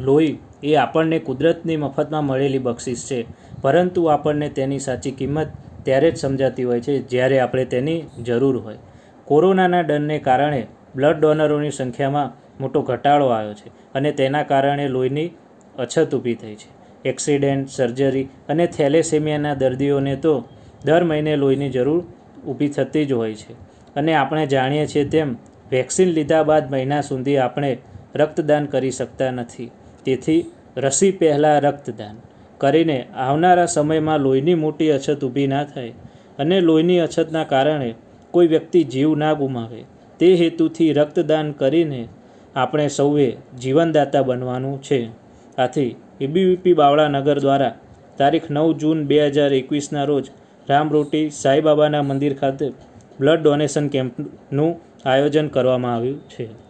લોહી એ આપણને કુદરતની મફતમાં મળેલી બક્ષિસ છે. પરંતુ આપણને તેની સાચી કિંમત ત્યારે જ સમજાતી હોય છે જ્યારે આપણે તેની જરૂર હોય. કોરોનાના ડરને કારણે બ્લડ ડોનરોની સંખ્યામાં મોટો ઘટાડો આવ્યો છે અને તેના કારણે લોહીની અછત ઊભી થઈ છે. એક્સિડન્ટ, સર્જરી અને થેલેસેમિયાના દર્દીઓને તો દર મહિને લોહીની જરૂર ઊભી થતી જ હોય છે. અને આપણે જાણીએ છીએ તેમ, વેક્સિન લીધા બાદ મહિના સુધી આપણે રક્તદાન કરી શકતા નથી. તેથી રસી પહેલાં રક્તદાન કરીને આવનારા સમયમાં લોહીની મોટી અછત ઊભી ના થાય અને લોહીની અછતના કારણે કોઈ વ્યક્તિ જીવ ના ગુમાવે. તે હેતુથી રક્તદાન કરીને આપણે સૌએ જીવનદાતા બનવાનું છે. આથી એબીવીપી બાવળાનગર દ્વારા તારીખ નવ જૂન બે હજાર એકવીસના રોજ રામરોટી સાંઈબાબાના મંદિર ખાતે બ્લડ ડોનેશન કેમ્પનું આયોજન કરવામાં આવ્યું છે.